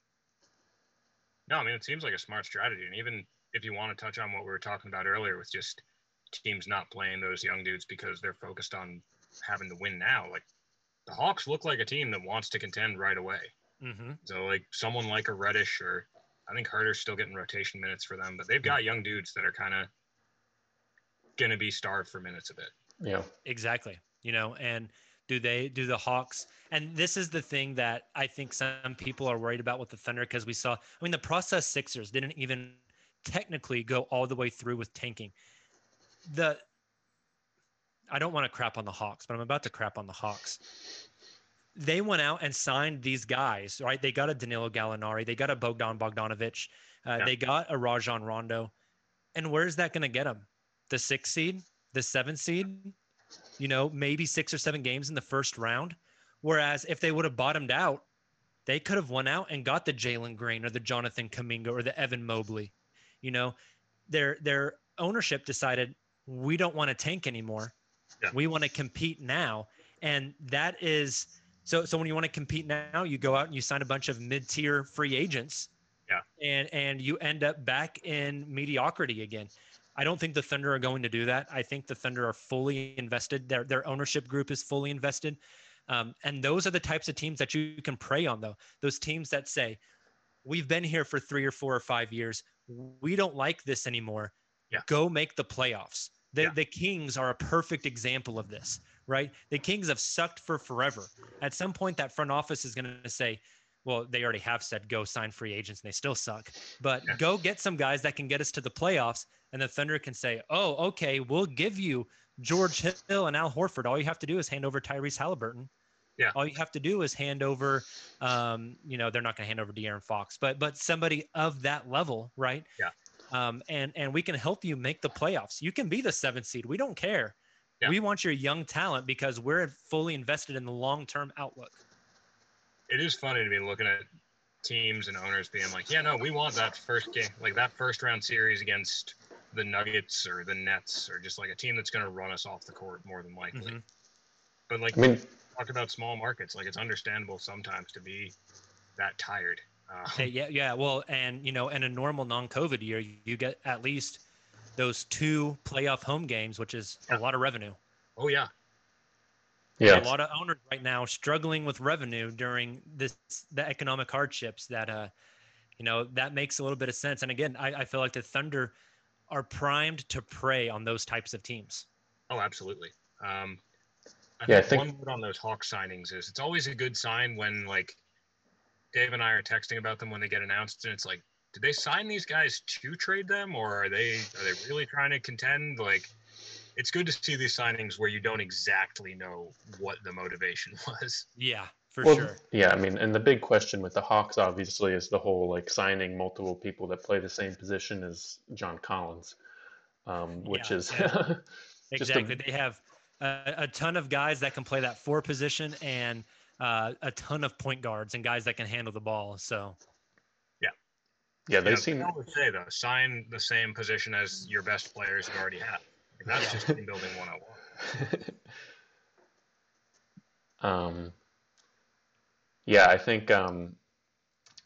No, I mean it seems like a smart strategy, and even if you want to touch on what we were talking about earlier with just teams not playing those young dudes because they're focused on having to win now, like the Hawks look like a team that wants to contend right away. Mm-hmm. So like someone like a Reddish or I think Hunter's still getting rotation minutes for them, but they've got young dudes that are kind of gonna be starved for minutes a bit. Yeah. Exactly. You know, and do they do the Hawks? And this is the thing that I think some people are worried about with the Thunder because we saw. I mean, the process Sixers didn't even technically go all the way through with tanking. The I don't want to crap on the Hawks, but I'm about to crap on the Hawks. They went out and signed these guys, right? They got a Danilo Gallinari, they got a Bogdan Bogdanovic, uh, Yeah. they got a Rajon Rondo, and where's that going to get them? The sixth seed, the seventh seed, you know, maybe six or seven games in the first round. Whereas if they would have bottomed out, they could have won out and got the Jalen Green or the Jonathan Kuminga or the Evan Mobley. You know, they're they're ownership decided we don't want to tank anymore. Yeah. We want to compete now. And that is so so when you want to compete now, you go out and you sign a bunch of mid-tier free agents. Yeah. And and you end up back in mediocrity again. I don't think the Thunder are going to do that. I think the Thunder are fully invested. Their their ownership group is fully invested. Um, and those are the types of teams that you can prey on, though. Those teams that say, "We've been here for three or four or five years. We don't like this anymore. Yeah. Go make the playoffs." The, Yeah. the Kings are a perfect example of this, right? The Kings have sucked for forever. At some point, that front office is going to say, well, they already have said go sign free agents and they still suck. But Yeah. go get some guys that can get us to the playoffs. And the Thunder can say, oh, okay, we'll give you George Hill and Al Horford. All you have to do is hand over Tyrese Halliburton. Yeah. All you have to do is hand over, um, you know, they're not going to hand over De'Aaron Fox, but but somebody of that level, right? Yeah. Um, and and we can help you make the playoffs. You can be the seventh seed. We don't care. Yeah. We want your young talent because we're fully invested in the long term outlook. it is funny to be looking at teams and owners being like, yeah, no, we want that first game, like that first round series against the Nuggets or the Nets or just like a team that's going to run us off the court more than likely. Mhm. But like I mean, talked about small markets, like it's understandable sometimes to be that tired. Uh, Hey, yeah, yeah. Well, and you know, in a normal non-COVID year, you get at least those two playoff home games, which is a lot of revenue. oh yeah, yeah, A lot of owners right now struggling with revenue during this the economic hardships that uh, you know, that makes a little bit of sense. And again, I, I feel like the Thunder are primed to prey on those types of teams. oh absolutely. Um, I Yeah, I think, think- one word on those Hawk signings is it's always a good sign when like Dave and I are texting about them when they get announced, and it's like, did they sign these guys to trade them, or are they are they really trying to contend? Like, it's good to see these signings where you don't exactly know what the motivation was. Yeah, for well, sure. yeah. I mean, and the big question with the Hawks obviously is the whole like signing multiple people that play the same position as John Collins, um, which Yeah, is yeah. Just a- Exactly. They have a, a ton of guys that can play that four position and uh, a ton of point guards and guys that can handle the ball. So yeah. Yeah, they Yeah, seem I always say though, sign the same position as your best players you already have. Like, that's Yeah. just team building 101. um, yeah, I think um,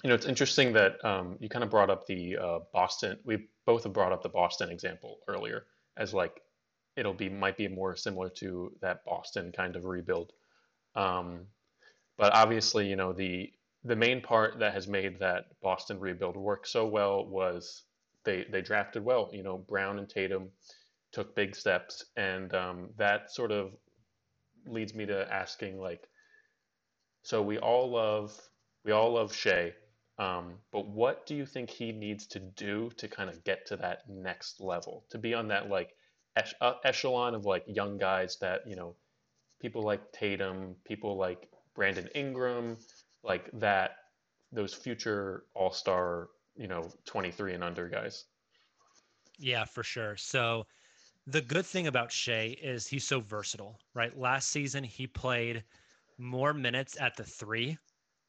you know it's interesting that um, you kind of brought up the uh, Boston. We both have brought up the Boston example earlier as like it'll be might be more similar to that Boston kind of rebuild. Um, but obviously, you know the the main part that has made that Boston rebuild work so well was they they drafted well. You know, Brown and Tatum took big steps, and um, that sort of leads me to asking like, so we all love we all love Shai, um, but what do you think he needs to do to kind of get to that next level, to be on that like ech- uh, echelon of like young guys that you know, people like Tatum, people like Brandon Ingram, like that, those future All Star, you know, 23 and under guys. Yeah, for sure. So the good thing about Shai is he's so versatile, right? Last season he played more minutes at the three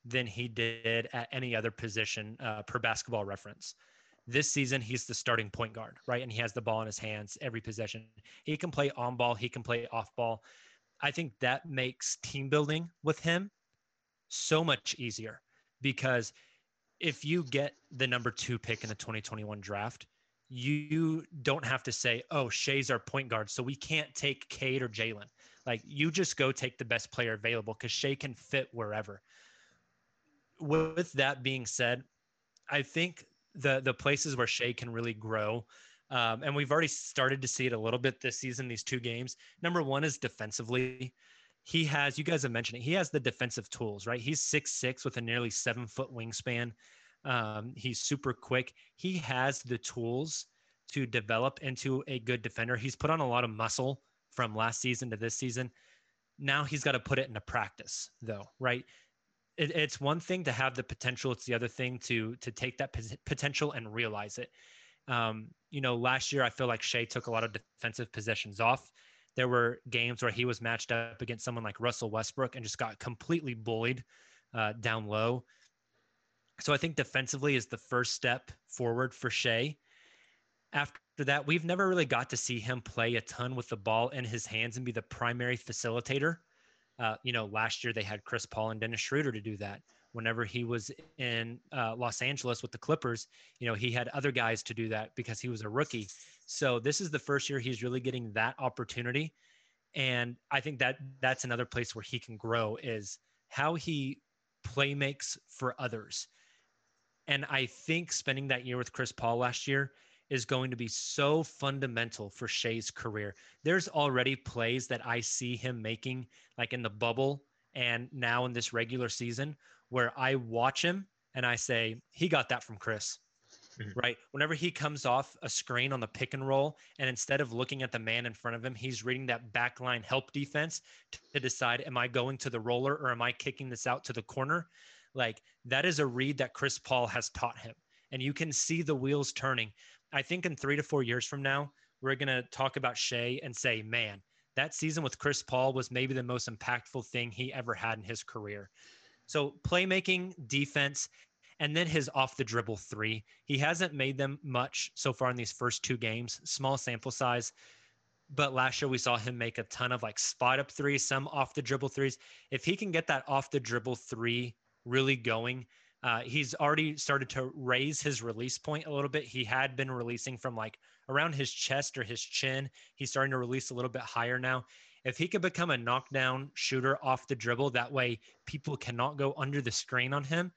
than he did at any other position uh, per basketball reference. This season he's the starting point guard, right? And he has the ball in his hands every possession. He can play on ball, he can play off ball. I think that makes team building with him so much easier because if you get the number two pick in the 2021 draft, you don't have to say, oh, Shai's our point guard, so we can't take Cade or Jalen. Like you just go take the best player available because Shai can fit wherever. With that being said, I think the the places where Shai can really grow, um, and we've already started to see it a little bit this season, these two games. Number one is defensively. He has, you guys have mentioned it, he has the defensive tools, right? He's six six with a nearly seven foot wingspan. Um, he's super quick. He has the tools to develop into a good defender. He's put on a lot of muscle from last season to this season. Now he's got to put it into practice, though, right? It, it's one thing to have the potential; it's the other thing to to take that potential and realize it. Um, you know, last year I feel like Shai took a lot of defensive possessions off. There were games where he was matched up against someone like Russell Westbrook and just got completely bullied uh, down low. So I think defensively is the first step forward for Shai. After that, we've never really got to see him play a ton with the ball in his hands and be the primary facilitator. Uh, you know, last year they had Chris Paul and Dennis Schroeder to do that. Whenever he was in uh, Los Angeles with the Clippers, you know, he had other guys to do that because he was a rookie. So this is the first year he's really getting that opportunity. And I think that that's another place where he can grow is how he play makes for others. And I think spending that year with Chris Paul last year is going to be so fundamental for Shai's career. There's already plays that I see him making, like in the bubble and now in this regular season, where I watch him and I say, he got that from Chris. Mm-hmm. Right. Whenever he comes off a screen on the pick and roll, and instead of looking at the man in front of him, he's reading that backline help defense to decide, am I going to the roller or am I kicking this out to the corner? Like that is a read that Chris Paul has taught him. And you can see the wheels turning. I think in three to four years from now, we're going to talk about Shai and say, man, that season with Chris Paul was maybe the most impactful thing he ever had in his career. So, playmaking, defense, and then his off the dribble three. He hasn't made them much so far in these first two games, small sample size. But last year we saw him make a ton of like spot up threes, some off the dribble threes. If he can get that off the dribble three really going, uh, he's already started to raise his release point a little bit. He had been releasing from like around his chest or his chin. He's starting to release a little bit higher now. If he could become a knockdown shooter off the dribble, that way people cannot go under the screen on him.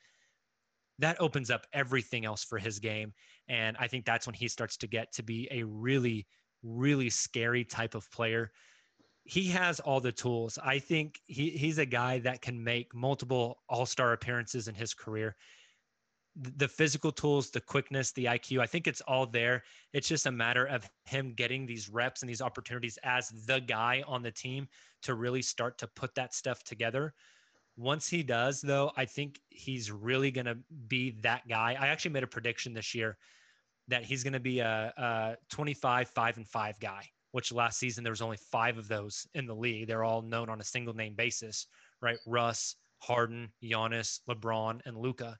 That opens up everything else for his game. And I think that's when he starts to get to be a really, really scary type of player he has all the tools. I think he, he's a guy that can make multiple all star appearances in his career. The physical tools, the quickness, the IQ, I think it's all there. It's just a matter of him getting these reps and these opportunities as the guy on the team to really start to put that stuff together. Once he does, though, I think he's really going to be that guy. I actually made a prediction this year that he's going to be a, a 25, 5 and 5 guy which last season there was only five of those in the league. They're all known on a single name basis, right? Russ, Harden, Giannis, LeBron, and Luka.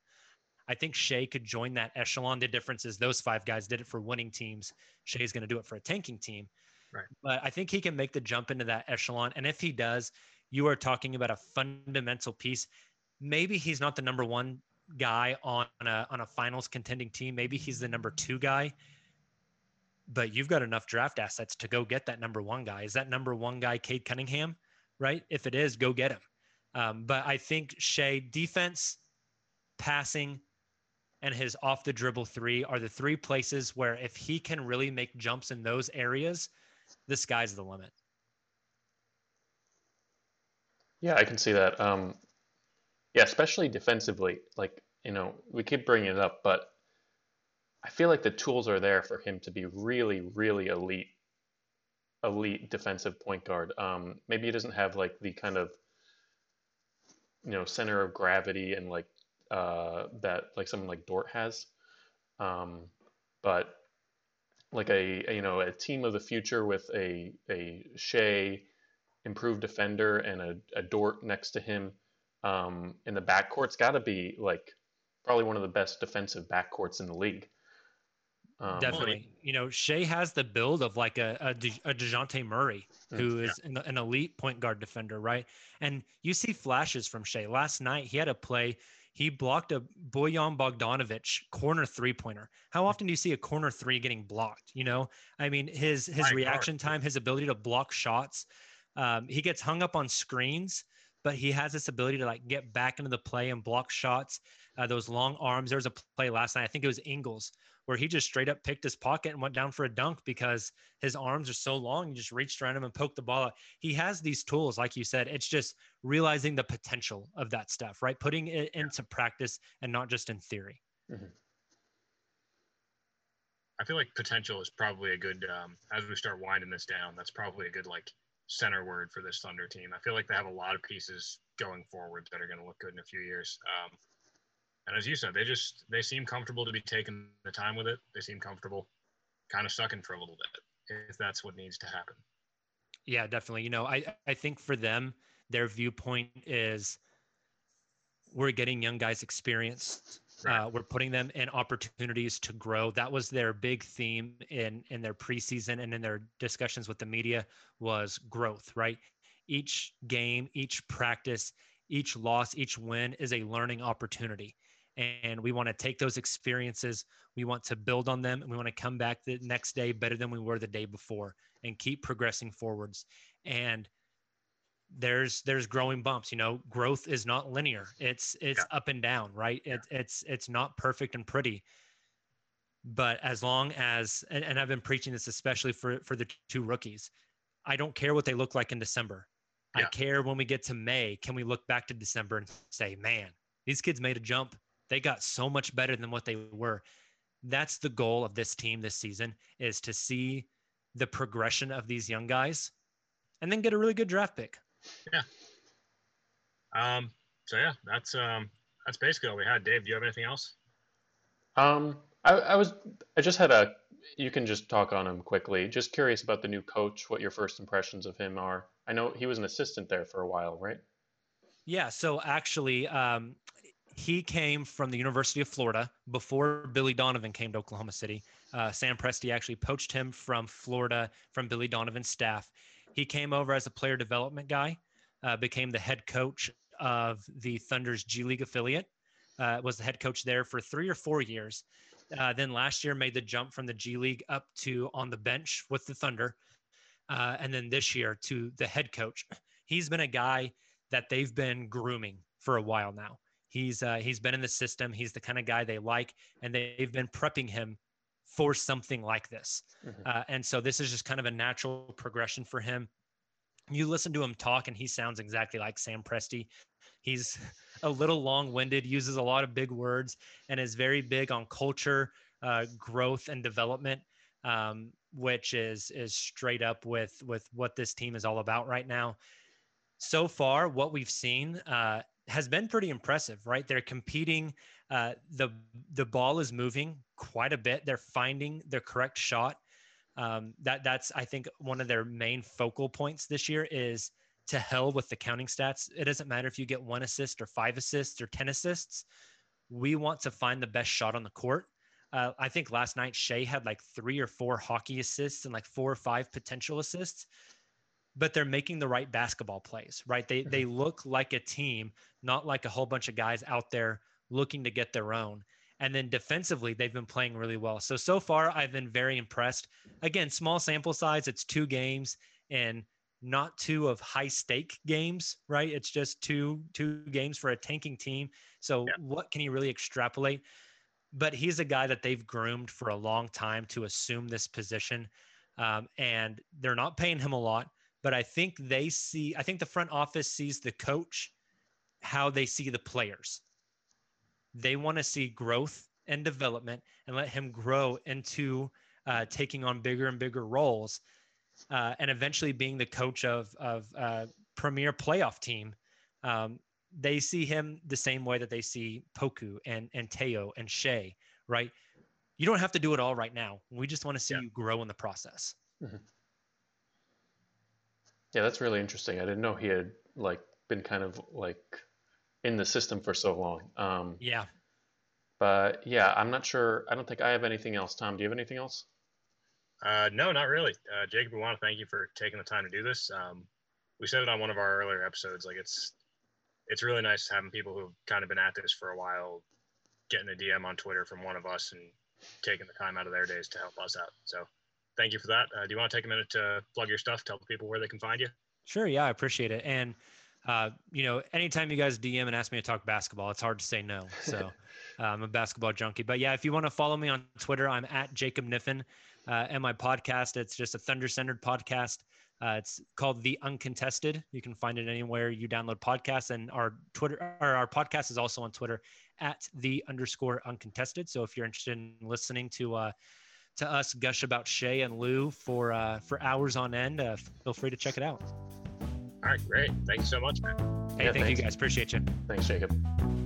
I think Shai could join that echelon. The difference is those five guys did it for winning teams. Shai's going to do it for a tanking team. Right. But I think he can make the jump into that echelon. And if he does, you are talking about a fundamental piece. Maybe he's not the number one guy on a on a finals contending team. Maybe he's the number two guy but you've got enough draft assets to go get that number one guy. Is that number one guy Cade Cunningham? Right? If it is, go get him. Um, but I think Shai defense, passing, and his off the dribble three are the three places where if he can really make jumps in those areas, the sky's the limit. Yeah, I can see that. Um, yeah, especially defensively. Like, you know, we keep bringing it up, but I feel like the tools are there for him to be really, really elite, elite defensive point guard. Um, maybe he doesn't have like the kind of, you know, center of gravity and like uh, that like someone like Dort has, um, but like a, a, you know a team of the future with a a Shai improved defender and a, a Dort next to him um, in the backcourt's got to be like probably one of the best defensive backcourts in the league. Um, Definitely. You know, Shai has the build of like a, a, De, a DeJounte Murray, mm, who is yeah. an, an, elite point guard defender, right? And you see flashes from Shai. Last night, he had a play. He blocked a Bojan Bogdanovic corner three pointer. How often do you see a corner three getting blocked? You know, I mean, his his reaction time, his ability to block shots. Um, he gets hung up on screens, but he has this ability to like get back into the play and block shots. Uh, those long arms. There was a play last night. I think it was Ingles where he just straight up picked his pocket and went down for a dunk because his arms are so long. He just reached around him and poked the ball out. He has these tools, like you said. It's just realizing the potential of that stuff, right? Putting it into practice and not just in theory. Mm-hmm. I feel like potential is probably a good um, as we start winding this down. That's probably a good like center word for this Thunder team. I feel like they have a lot of pieces going forward that are going to look good in a few years. Um, and as you said, they just they seem comfortable to be taking the time with it. They seem comfortable, kind of sucking for a little bit, if that's what needs to happen. Yeah, definitely. You know, I I think for them, their viewpoint is we're getting young guys experience Right. Uh, we're putting them in opportunities to grow. That was their big theme in in their preseason and in their discussions with the media was growth. Right. Each game, each practice, each loss, each win is a learning opportunity. And we want to take those experiences, we want to build on them, and we want to come back the next day better than we were the day before and keep progressing forwards. And there's there's growing bumps you know growth is not linear it's it's yeah. up and down right yeah. it, it's it's not perfect and pretty but as long as and, and i've been preaching this especially for for the two rookies i don't care what they look like in december yeah. I care when we get to May. Can we look back to December and say, man, these kids made a jump. They got so much better than what they were. That's the goal of this team this season is to see the progression of these young guys and then get a really good draft pick. Yeah. Um, so yeah, that's um that's basically all we had. Dave, do you have anything else? Um I, I was I just had a you can just talk on him quickly. Just curious about the new coach, what your first impressions of him are. I know he was an assistant there for a while, right? Yeah. So actually, um, he came from the University of Florida before Billy Donovan came to Oklahoma City. Uh, Sam Presti actually poached him from Florida from Billy Donovan's staff. He came over as a player development guy, uh, became the head coach of the Thunder's G League affiliate, uh, was the head coach there for three or four years. Uh, then last year made the jump from the G League up to on the bench with the Thunder, uh, and then this year to the head coach. He's been a guy that they've been grooming for a while now. He's uh, he's been in the system. He's the kind of guy they like, and they've been prepping him for something like this. Mm-hmm. Uh, and so this is just kind of a natural progression for him. You listen to him talk, and he sounds exactly like Sam Presti. He's a little long winded, uses a lot of big words, and is very big on culture, uh, growth, and development. Um, which is is straight up with with what this team is all about right now. So far, what we've seen uh, has been pretty impressive. Right, they're competing. Uh, the the ball is moving quite a bit. They're finding the correct shot. Um, that that's I think one of their main focal points this year is to hell with the counting stats. It doesn't matter if you get one assist or five assists or 10 assists. We want to find the best shot on the court. Uh, I think last night Shai had like three or four hockey assists and like four or five potential assists, but they're making the right basketball plays, right? They they mm-hmm. look like a team, not like a whole bunch of guys out there looking to get their own. And then defensively, they've been playing really well. So so far, I've been very impressed. Again, small sample size. It's two games, and not two of high stake games, right? It's just two two games for a tanking team. So yeah. what can you really extrapolate? But he's a guy that they've groomed for a long time to assume this position, um, and they're not paying him a lot. But I think they see. I think the front office sees the coach how they see the players. They want to see growth and development, and let him grow into uh, taking on bigger and bigger roles uh, and eventually being the coach of of uh, premier playoff team, um, they see him the same way that they see Poku and and Teo and Shai, right? You don't have to do it all right now. We just want to see yeah. you grow in the process. Mm-hmm. Yeah, that's really interesting. I didn't know he had like been kind of like in the system for so long. Um, yeah. But yeah, I'm not sure. I don't think I have anything else. Tom, do you have anything else? Uh, no, not really. Uh, Jacob, we want to thank you for taking the time to do this. Um, we said it on one of our earlier episodes. Like it's it's really nice having people who've kind of been at this for a while, getting a DM on Twitter from one of us and taking the time out of their days to help us out. So thank you for that. Uh, do you want to take a minute to plug your stuff? Tell people where they can find you. Sure. Yeah, I appreciate it. And uh, you know, anytime you guys DM and ask me to talk basketball, it's hard to say no. So uh, I'm a basketball junkie. But yeah, if you want to follow me on Twitter, I'm at Jacob Kniffen uh, and my podcast. It's just a Thunder centered podcast. Uh, it's called The Uncontested. You can find it anywhere you download podcasts. And our Twitter, or our podcast is also on Twitter at the underscore uncontested. So if you're interested in listening to uh, to us gush about Shai and Lu for uh, for hours on end, uh, feel free to check it out. All right, great. Thank you so much, man. Hey, yeah, thank thanks. you guys. Appreciate you. Thanks, Jacob.